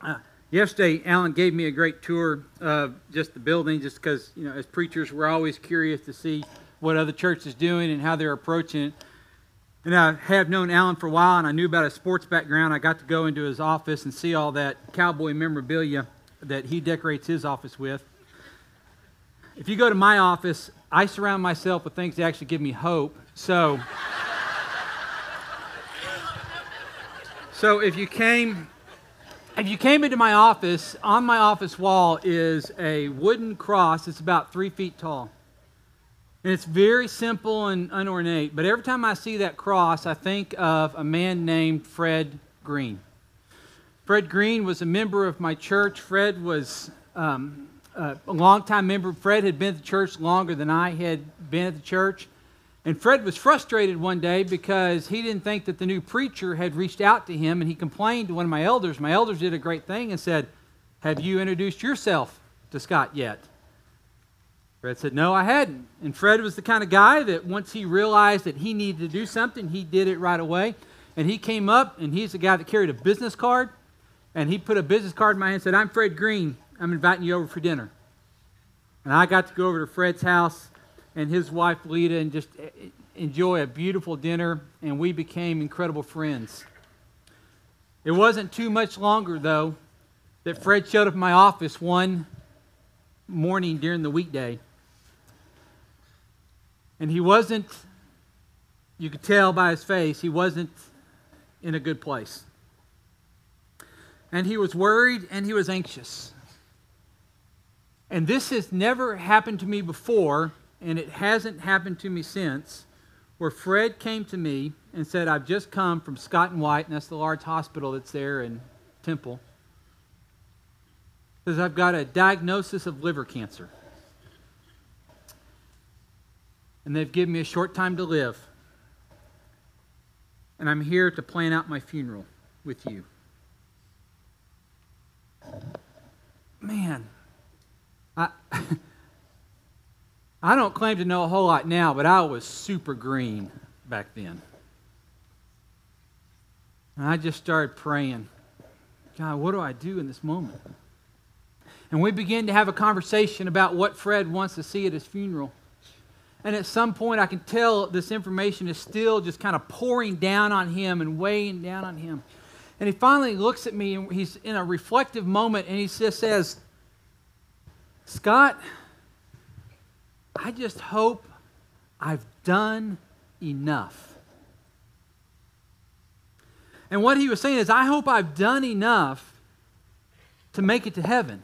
Uh, yesterday, Alan gave me a great tour of just the building, just because, you know, as preachers, we're always curious to see what other church is doing and how they're approaching it. And I have known Alan for a while, and I knew about his sports background. I got to go into his office and see all that cowboy memorabilia that he decorates his office with. If you go to my office, I surround myself with things that actually give me hope. So, so if you came, if you came into my office, on my office wall is a wooden cross. It's about three feet tall. And it's very simple and unornate. But every time I see that cross, I think of a man named Fred Green. Fred Green was a member of my church. Fred was um, a longtime member. Fred had been at the church longer than I had been at the church. And Fred was frustrated one day because he didn't think that the new preacher had reached out to him, and he complained to one of my elders. My elders did a great thing and said, Have you introduced yourself to Scott yet? Fred said, No, I hadn't. And Fred was the kind of guy that once he realized that he needed to do something, he did it right away. And he came up, and he's the guy that carried a business card. And he put a business card in my hand and said, I'm Fred Green. I'm inviting you over for dinner. And I got to go over to Fred's house and his wife Lita and just eh, eh, enjoy a beautiful dinner, and we became incredible friends. It wasn't too much longer, though, that Fred showed up in my office one morning during the weekday. And he wasn't, you could tell by his face, he wasn't in a good place. And he was worried and he was anxious. And this has never happened to me before, and it hasn't happened to me since, where Fred came to me and said, I've just come from Scott and White, and that's the large hospital that's there in Temple. Says, I've got a diagnosis of liver cancer. And they've given me a short time to live. And I'm here to plan out my funeral with you. Man, I. I don't claim to know a whole lot now, but I was super green back then. And I just started praying, God, what do I do in this moment? And we began to have a conversation about what Fred wants to see at his funeral. And at some point, I can tell this information is still just kind of pouring down on him and weighing down on him. And he finally looks at me and he's in a reflective moment and he just says, Scott, I just hope I've done enough. And what he was saying is, I hope I've done enough to make it to heaven.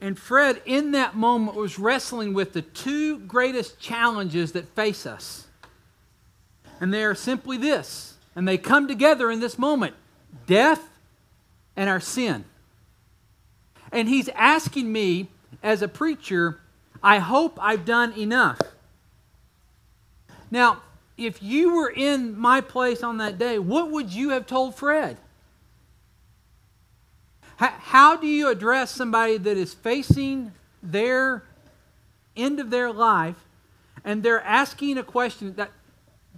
And Fred, in that moment, was wrestling with the two greatest challenges that face us. And they are simply this, and they come together in this moment death and our sin. And he's asking me as a preacher, I hope I've done enough. Now, if you were in my place on that day, what would you have told Fred? How do you address somebody that is facing their end of their life and they're asking a question that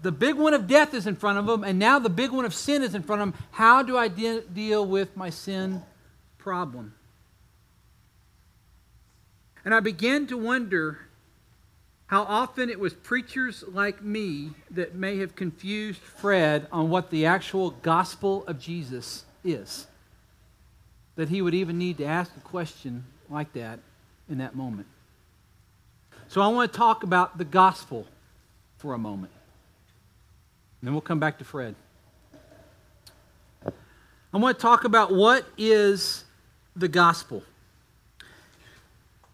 the big one of death is in front of them and now the big one of sin is in front of them? How do I de- deal with my sin problem? And I began to wonder how often it was preachers like me that may have confused Fred on what the actual gospel of Jesus is. That he would even need to ask a question like that in that moment. So I want to talk about the gospel for a moment. And then we'll come back to Fred. I want to talk about what is the gospel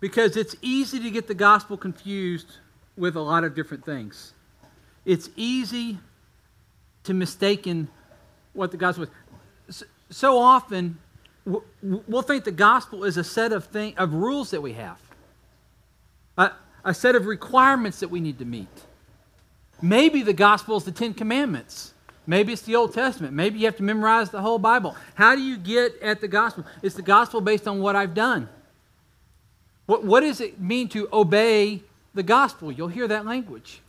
because it's easy to get the gospel confused with a lot of different things. It's easy to mistaken what the gospel is. So often, we'll think the gospel is a set of, thing, of rules that we have, a, a set of requirements that we need to meet. Maybe the gospel is the Ten Commandments. Maybe it's the Old Testament. Maybe you have to memorize the whole Bible. How do you get at the gospel? It's the gospel based on what I've done. What, what does it mean to obey the gospel? You'll hear that language.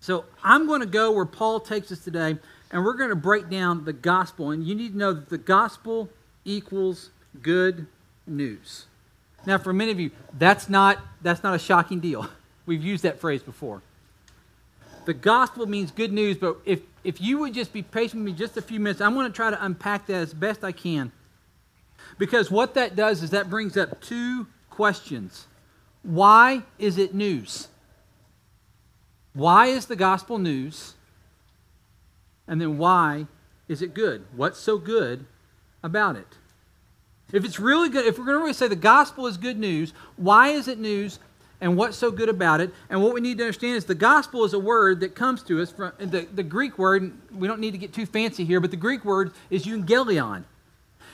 So I'm going to go where Paul takes us today, and we're going to break down the gospel. And you need to know that the gospel equals good news. Now, for many of you, that's not, that's not a shocking deal. We've used that phrase before. The gospel means good news, but if, if you would just be patient with me just a few minutes, I'm going to try to unpack that as best I can. Because what that does is that brings up two questions. Why is it news? Why is the gospel news? And then why is it good? What's so good about it? If it's really good, if we're going to really say the gospel is good news, why is it news? and what's so good about it. And what we need to understand is the gospel is a word that comes to us from the, the Greek word, we don't need to get too fancy here, but the Greek word is euangelion.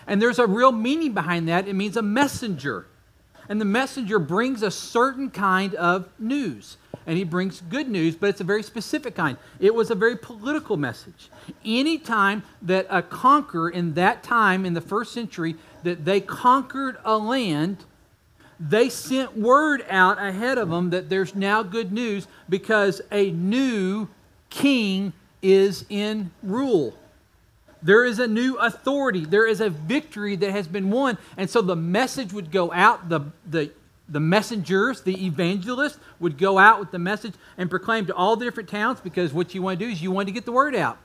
And there's a real meaning behind that. It means a messenger. And the messenger brings a certain kind of news. And he brings good news, but it's a very specific kind. It was a very political message. Any time that a conqueror in that time, in the first century, that they conquered a land, they sent word out ahead of them that there's now good news because a new king is in rule. There is a new authority. There is a victory that has been won. And so the message would go out. The, the, the messengers, the evangelists, would go out with the message and proclaim to all the different towns because what you want to do is you want to get the word out.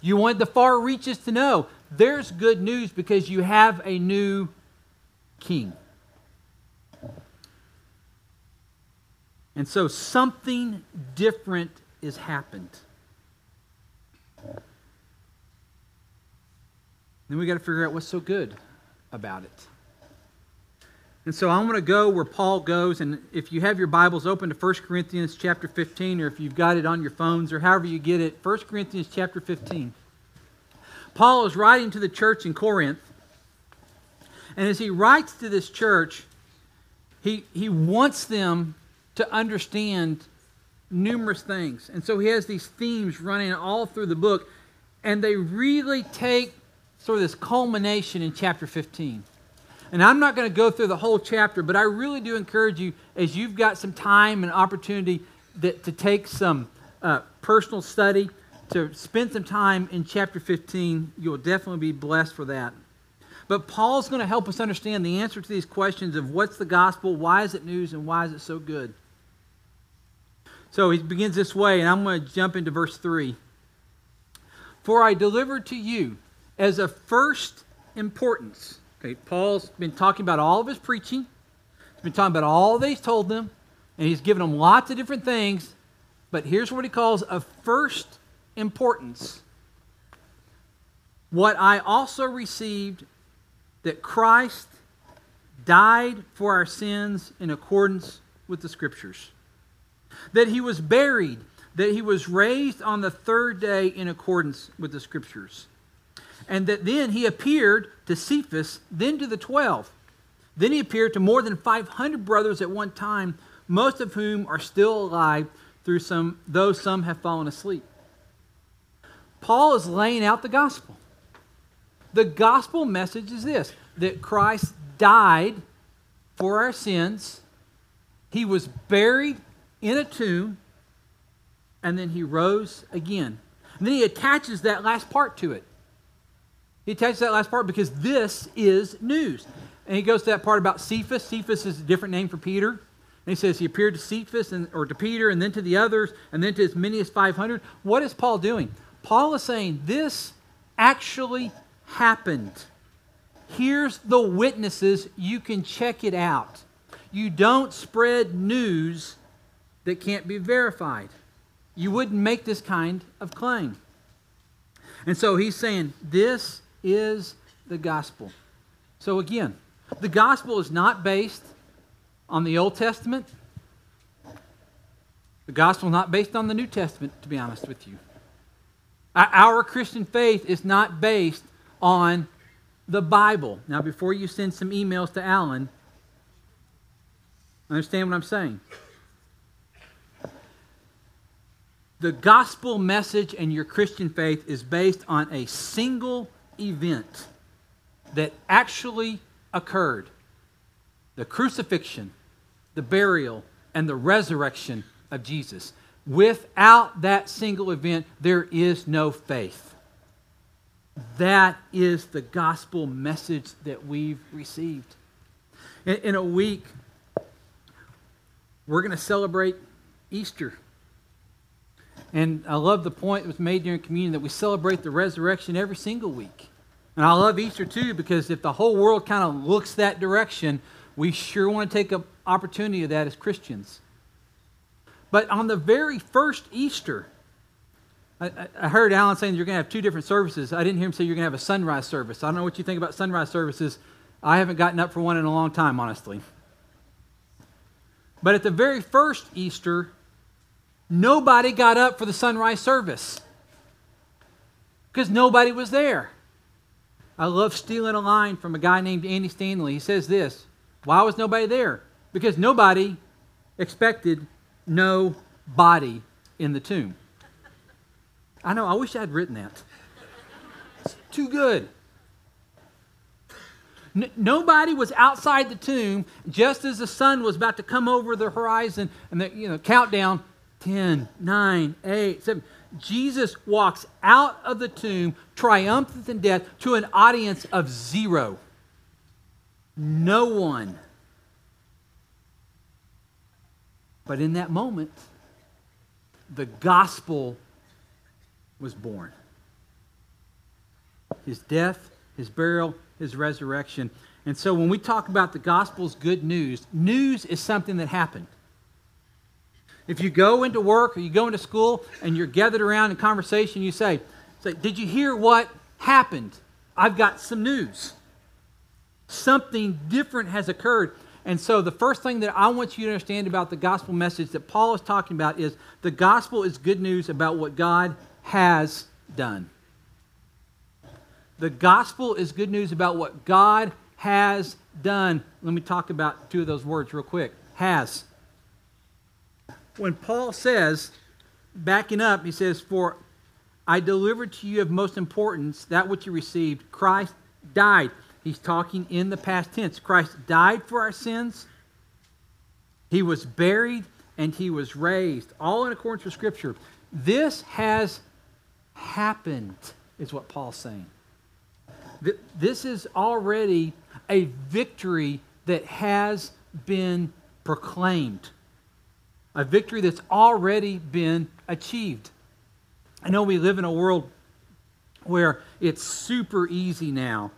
You want the far reaches to know there's good news because you have a new king. And so something different has happened. Then we got to figure out what's so good about it. And so I'm going to go where Paul goes, and if you have your Bibles open to 1 Corinthians chapter 15, or if you've got it on your phones, or however you get it, 1 Corinthians chapter 15. Paul is writing to the church in Corinth, and as he writes to this church, he, he wants them to understand numerous things. And so he has these themes running all through the book, and they really take sort of this culmination in chapter 15. And I'm not going to go through the whole chapter, but I really do encourage you, as you've got some time and opportunity that, to take some uh, personal study, to spend some time in chapter 15. You'll definitely be blessed for that. But Paul's going to help us understand the answer to these questions of what's the gospel, why is it news, and why is it so good. So he begins this way, and I'm going to jump into verse 3. For I delivered to you as a first importance. Okay, Paul's been talking about all of his preaching. He's been talking about all he's told them, and he's given them lots of different things. But here's what he calls a first importance. What I also received that Christ died for our sins in accordance with the Scriptures that he was buried, that he was raised on the third day in accordance with the scriptures, and that then he appeared to Cephas, then to the twelve. Then he appeared to more than 500 brothers at one time, most of whom are still alive, through some, though some have fallen asleep. Paul is laying out the gospel. The gospel message is this that Christ died for our sins, he was buried in a tomb, and then he rose again. And then he attaches that last part to it. He attaches that last part because this is news. And he goes to that part about Cephas. Cephas is a different name for Peter. And he says he appeared to Cephas and, or to Peter and then to the others and then to as many as 500. What is Paul doing? Paul is saying this actually happened. Here's the witnesses. You can check it out. You don't spread news that can't be verified. You wouldn't make this kind of claim. And so he's saying, This is the gospel. So again, the gospel is not based on the Old Testament. The gospel is not based on the New Testament, to be honest with you. Our Christian faith is not based on the Bible. Now, before you send some emails to Alan, understand what I'm saying. The gospel message and your Christian faith is based on a single event that actually occurred the crucifixion, the burial, and the resurrection of Jesus. Without that single event, there is no faith. That is the gospel message that we've received. In, in a week, we're going to celebrate Easter. And I love the point that was made during communion that we celebrate the resurrection every single week. And I love Easter too because if the whole world kind of looks that direction, we sure want to take an opportunity of that as Christians. But on the very first Easter, I, heard Alan saying you're going to have two different services. I didn't hear him say you're going to have a sunrise service. I don't know what you think about sunrise services. I haven't gotten up for one in a long time, honestly. But at the very first Easter, nobody got up for the sunrise service because nobody was there. I love stealing a line from a guy named Andy Stanley. He says this Why was nobody there? Because nobody expected no body in the tomb. I know, I wish I'd written that. It's too good. N- nobody was outside the tomb just as the sun was about to come over the horizon and the you know, countdown 10, 9, 8, 7. Jesus walks out of the tomb, triumphant in death, to an audience of zero. No one. But in that moment, the gospel was born. His death, his burial, his resurrection. And so when we talk about the gospel's good news, news is something that happened. If you go into work or you go into school and you're gathered around in conversation, you say, say Did you hear what happened? I've got some news. Something different has occurred. And so, the first thing that I want you to understand about the gospel message that Paul is talking about is the gospel is good news about what God has done. The gospel is good news about what God has done. Let me talk about two of those words real quick. Has when Paul says, backing up, he says, For I delivered to you of most importance that which you received. Christ died. He's talking in the past tense. Christ died for our sins. He was buried and he was raised, all in accordance with Scripture. This has happened, is what Paul's saying. This is already a victory that has been proclaimed a victory that's already been achieved. I know we live in a world where it's super easy now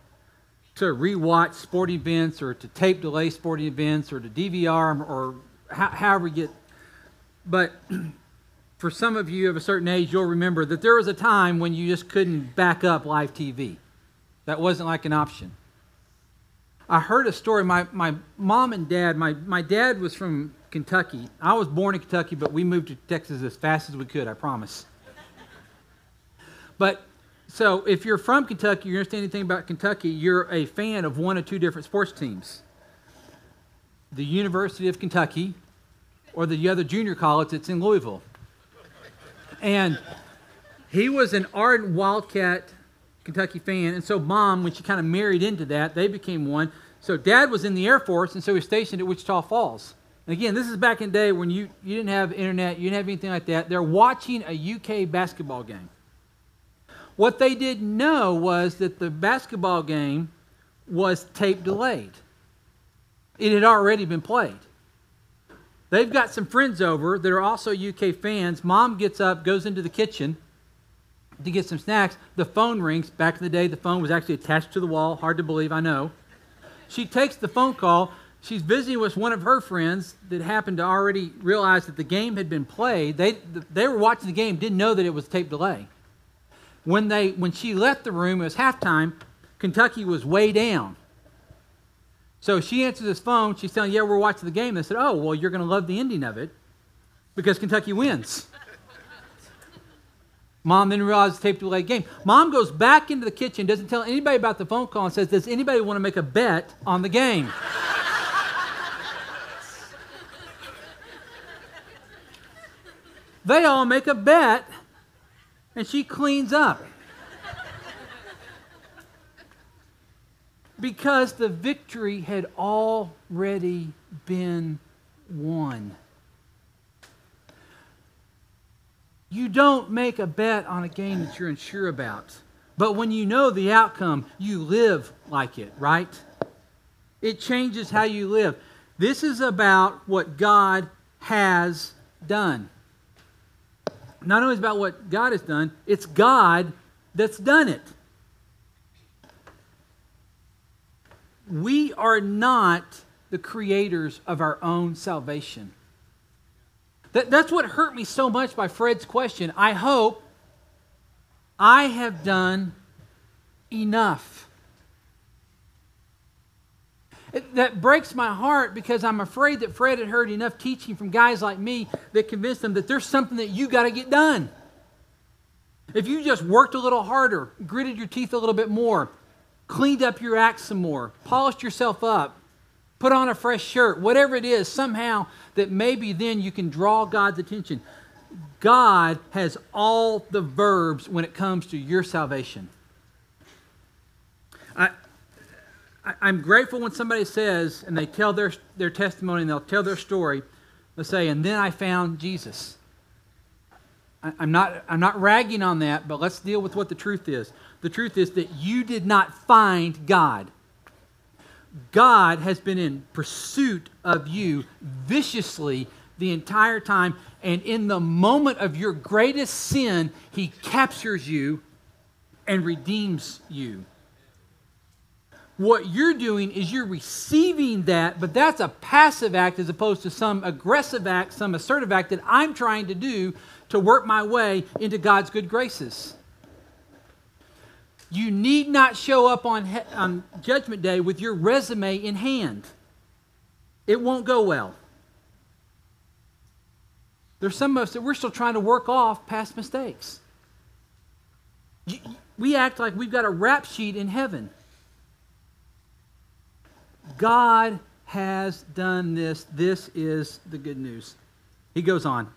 to rewatch sporting events or to tape delay sporting events or to DVR or however you get. But for some of you of a certain age, you'll remember that there was a time when you just couldn't back up live TV. That wasn't like an option. I heard a story. My, my mom and dad, my, my dad was from Kentucky. I was born in Kentucky, but we moved to Texas as fast as we could, I promise. But so if you're from Kentucky, you understand anything about Kentucky, you're a fan of one or two different sports teams the University of Kentucky or the other junior college that's in Louisville. And he was an ardent Wildcat Kentucky fan. And so, mom, when she kind of married into that, they became one. So, dad was in the Air Force, and so he was stationed at Wichita Falls. And again, this is back in the day when you, you didn't have internet, you didn't have anything like that. They're watching a UK basketball game. What they didn't know was that the basketball game was tape delayed, it had already been played. They've got some friends over that are also UK fans. Mom gets up, goes into the kitchen to get some snacks. The phone rings. Back in the day, the phone was actually attached to the wall. Hard to believe, I know. She takes the phone call she's visiting with one of her friends that happened to already realize that the game had been played. They, they were watching the game, didn't know that it was tape delay. When, they, when she left the room, it was halftime, Kentucky was way down. So she answers his phone. She's telling, Yeah, we're watching the game. They said, Oh, well, you're going to love the ending of it because Kentucky wins. Mom then realizes tape delay game. Mom goes back into the kitchen, doesn't tell anybody about the phone call, and says, Does anybody want to make a bet on the game? They all make a bet, and she cleans up. because the victory had already been won. You don't make a bet on a game that you're unsure about. But when you know the outcome, you live like it, right? It changes how you live. This is about what God has done. Not only is about what God has done, it's God that's done it. We are not the creators of our own salvation. That, that's what hurt me so much by Fred's question. I hope I have done enough. That breaks my heart because I'm afraid that Fred had heard enough teaching from guys like me that convinced him that there's something that you got to get done. If you just worked a little harder, gritted your teeth a little bit more, cleaned up your act some more, polished yourself up, put on a fresh shirt, whatever it is, somehow that maybe then you can draw God's attention. God has all the verbs when it comes to your salvation. I, I, am grateful when somebody says, and they tell their, their testimony and they'll tell their story, they'll say, and then I found Jesus. I, I'm not, I'm not ragging on that, but let's deal with what the truth is. The truth is that you did not find God. God has been in pursuit of you viciously the entire time. And in the moment of your greatest sin, He captures you and redeems you. What you're doing is you're receiving that, but that's a passive act as opposed to some aggressive act, some assertive act that I'm trying to do to work my way into God's good graces. You need not show up on, on Judgment Day with your resume in hand. It won't go well. There's some of us that we're still trying to work off past mistakes. We act like we've got a rap sheet in heaven. God has done this. This is the good news. He goes on.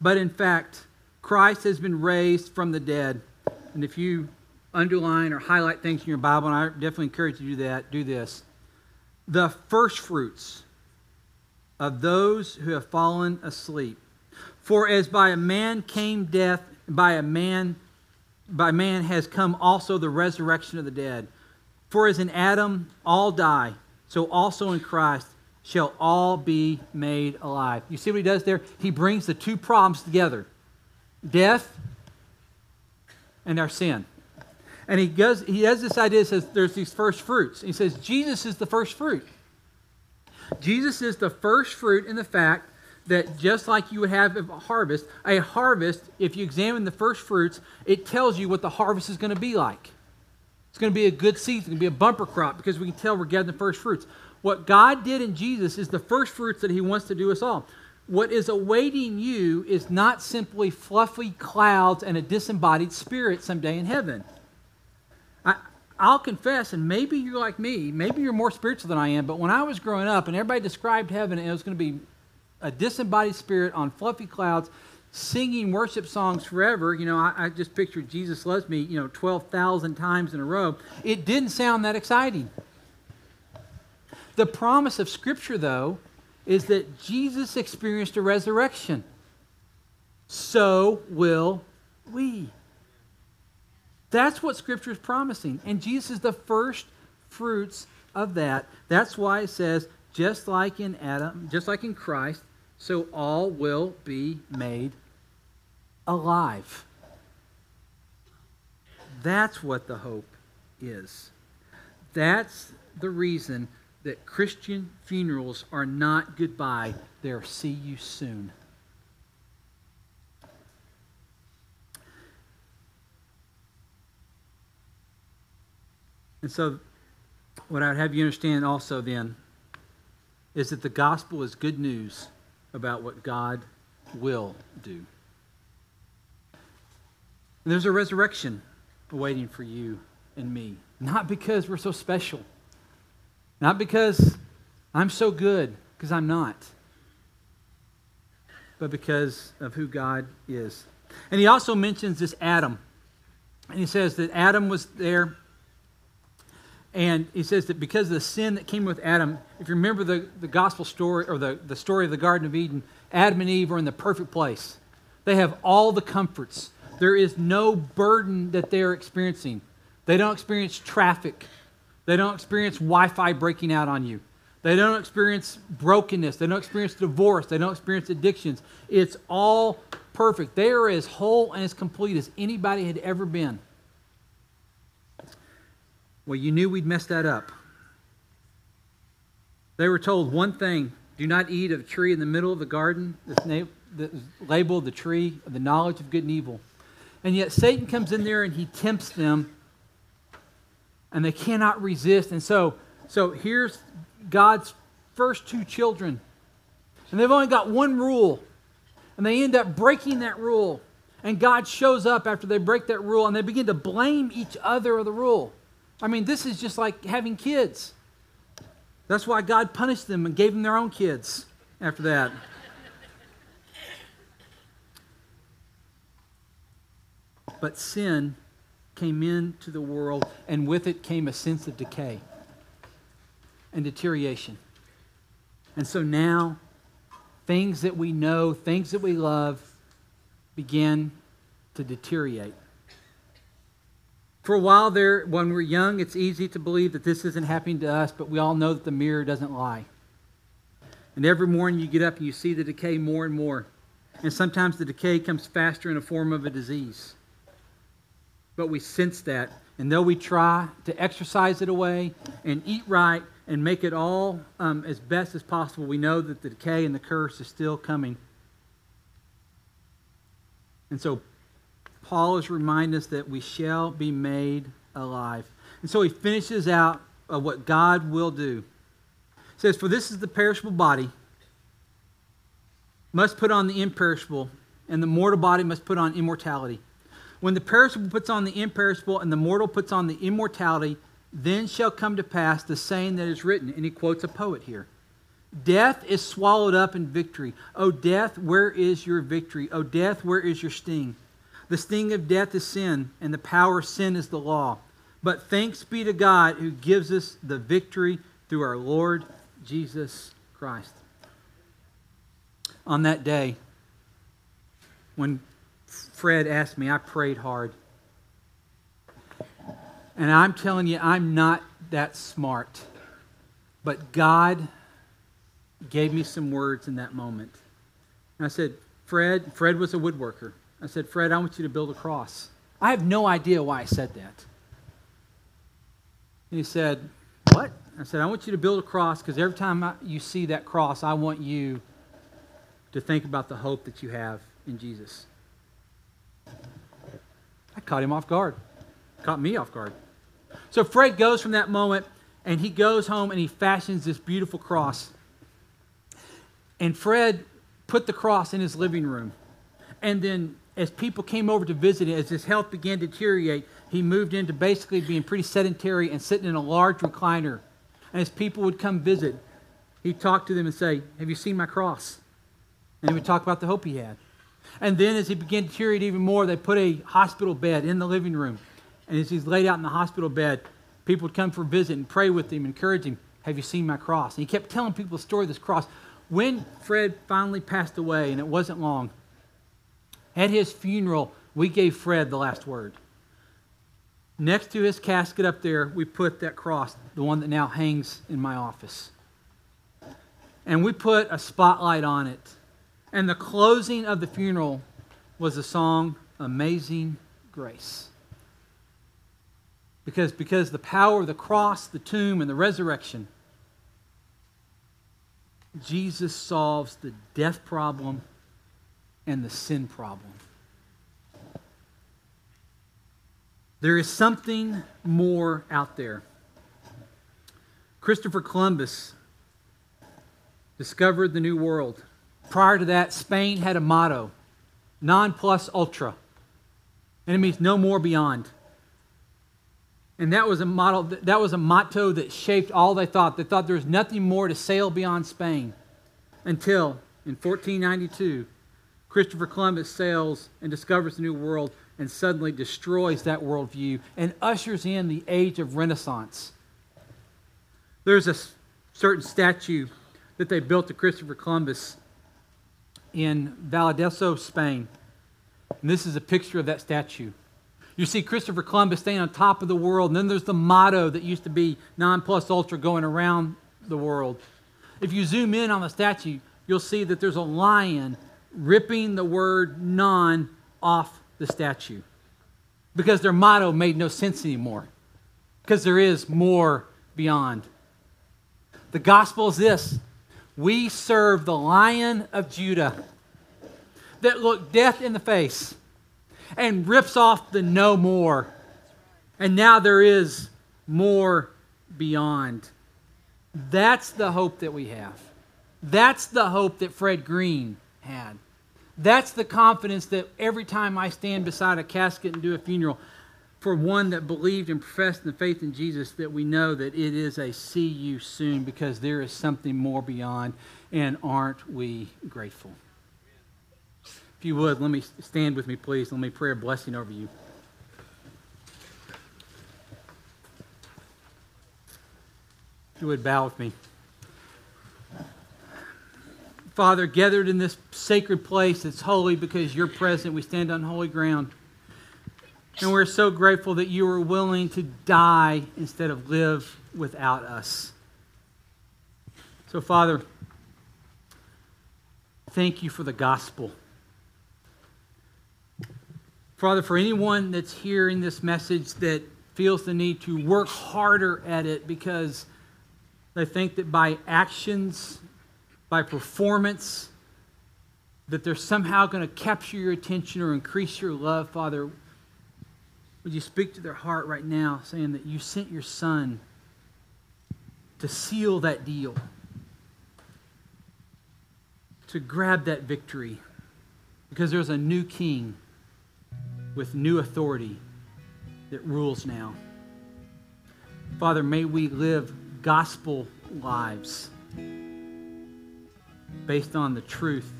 But in fact, Christ has been raised from the dead and if you underline or highlight things in your Bible, and I definitely encourage you to do that, do this. The first fruits of those who have fallen asleep. For as by a man came death, by a man by man has come also the resurrection of the dead. For as in Adam all die, so also in Christ shall all be made alive. You see what he does there? He brings the two problems together death and our sin. And he does, he has this idea, that says there's these first fruits. He says Jesus is the first fruit. Jesus is the first fruit in the fact that just like you would have a harvest, a harvest, if you examine the first fruits, it tells you what the harvest is going to be like. It's going to be a good season, it's going to be a bumper crop because we can tell we're getting the first fruits. What God did in Jesus is the first fruits that He wants to do us all what is awaiting you is not simply fluffy clouds and a disembodied spirit someday in heaven. I, I'll confess, and maybe you're like me, maybe you're more spiritual than I am, but when I was growing up and everybody described heaven, it was going to be a disembodied spirit on fluffy clouds singing worship songs forever. You know, I, I just pictured Jesus loves me, you know, 12,000 times in a row. It didn't sound that exciting. The promise of Scripture, though, is that Jesus experienced a resurrection. So will we. That's what Scripture is promising. And Jesus is the first fruits of that. That's why it says, just like in Adam, just like in Christ, so all will be made alive. That's what the hope is. That's the reason that Christian funerals are not goodbye, they're see you soon. And so, what I would have you understand also then is that the gospel is good news about what God will do. There's a resurrection awaiting for you and me, not because we're so special not because I'm so good, because I'm not, but because of who God is. And he also mentions this Adam. And he says that Adam was there. And he says that because of the sin that came with Adam, if you remember the, the gospel story or the, the story of the Garden of Eden, Adam and Eve are in the perfect place. They have all the comforts. There is no burden that they are experiencing. They don't experience traffic. They don't experience Wi Fi breaking out on you. They don't experience brokenness. They don't experience divorce. They don't experience addictions. It's all perfect. They are as whole and as complete as anybody had ever been. Well, you knew we'd mess that up. They were told one thing do not eat of a tree in the middle of the garden that's labeled the tree of the knowledge of good and evil. And yet Satan comes in there and he tempts them, and they cannot resist. And so, so here's God's first two children. And they've only got one rule. And they end up breaking that rule. And God shows up after they break that rule and they begin to blame each other of the rule. I mean, this is just like having kids. That's why God punished them and gave them their own kids after that. But sin came into the world, and with it came a sense of decay and deterioration. And so now, things that we know, things that we love, begin to deteriorate. For a while there, when we're young, it's easy to believe that this isn't happening to us, but we all know that the mirror doesn't lie. And every morning you get up and you see the decay more and more. And sometimes the decay comes faster in the form of a disease. But we sense that. And though we try to exercise it away and eat right and make it all um, as best as possible, we know that the decay and the curse is still coming. And so Paul is reminding us that we shall be made alive. And so he finishes out of what God will do. Says, For this is the perishable body, must put on the imperishable, and the mortal body must put on immortality. When the perishable puts on the imperishable, and the mortal puts on the immortality, then shall come to pass the saying that is written. And he quotes a poet here Death is swallowed up in victory. O death, where is your victory? O death, where is your sting? The sting of death is sin, and the power of sin is the law. But thanks be to God who gives us the victory through our Lord Jesus Christ. On that day, when Fred asked me, I prayed hard. And I'm telling you, I'm not that smart. But God gave me some words in that moment. And I said, Fred, Fred was a woodworker. I said, Fred, I want you to build a cross. I have no idea why I said that. And he said, What? I said, I want you to build a cross because every time I, you see that cross, I want you to think about the hope that you have in Jesus. Caught him off guard, caught me off guard. So Fred goes from that moment and he goes home and he fashions this beautiful cross. And Fred put the cross in his living room. And then as people came over to visit as his health began to deteriorate, he moved into basically being pretty sedentary and sitting in a large recliner. And as people would come visit, he'd talk to them and say, Have you seen my cross? And he would talk about the hope he had. And then as he began to deteriorate even more, they put a hospital bed in the living room. And as he's laid out in the hospital bed, people would come for a visit and pray with him, encourage him, Have you seen my cross? And he kept telling people the story of this cross. When Fred finally passed away, and it wasn't long, at his funeral, we gave Fred the last word. Next to his casket up there, we put that cross, the one that now hangs in my office. And we put a spotlight on it. And the closing of the funeral was the song Amazing Grace. Because, because the power of the cross, the tomb, and the resurrection, Jesus solves the death problem and the sin problem. There is something more out there. Christopher Columbus discovered the New World. Prior to that, Spain had a motto non plus ultra. And it means no more beyond. And that was a model that was a motto that shaped all they thought. They thought there was nothing more to sail beyond Spain until in 1492 Christopher Columbus sails and discovers the New World and suddenly destroys that worldview and ushers in the age of Renaissance. There's a certain statue that they built to Christopher Columbus in Valladolid, Spain. And this is a picture of that statue. You see Christopher Columbus staying on top of the world, and then there's the motto that used to be non plus ultra going around the world. If you zoom in on the statue, you'll see that there's a lion ripping the word non off the statue because their motto made no sense anymore because there is more beyond. The gospel is this we serve the lion of Judah that looked death in the face and rips off the no more. And now there is more beyond. That's the hope that we have. That's the hope that Fred Green had. That's the confidence that every time I stand beside a casket and do a funeral for one that believed and professed the faith in Jesus, that we know that it is a see you soon because there is something more beyond. And aren't we grateful? If you would, let me stand with me, please. Let me pray a blessing over you. If you would bow with me. Father, gathered in this sacred place that's holy because you're present, we stand on holy ground. And we're so grateful that you were willing to die instead of live without us. So, Father, thank you for the gospel. Father, for anyone that's hearing this message that feels the need to work harder at it because they think that by actions by performance, that they're somehow going to capture your attention or increase your love, Father, would you speak to their heart right now, saying that you sent your Son to seal that deal, to grab that victory, because there's a new king with new authority that rules now. Father, may we live gospel lives based on the truth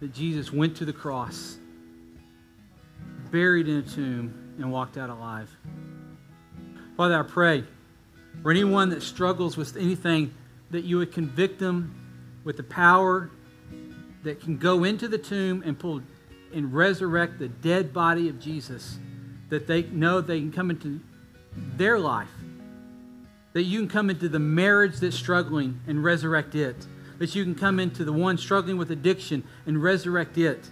that Jesus went to the cross, buried in a tomb, and walked out alive. Father, I pray for anyone that struggles with anything, that you would convict them with the power that can go into the tomb and pull and resurrect the dead body of Jesus, that they know they can come into their life, that you can come into the marriage that's struggling and resurrect it that you can come into the one struggling with addiction and resurrect it.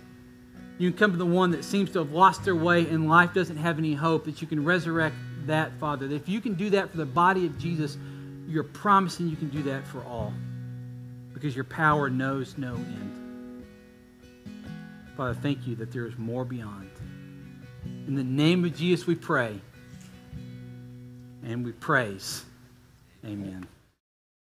You can come to the one that seems to have lost their way and life doesn't have any hope, that you can resurrect that, Father. That if you can do that for the body of Jesus, you're promising you can do that for all because your power knows no end. Father, thank you that there is more beyond. In the name of Jesus, we pray and we praise. Amen.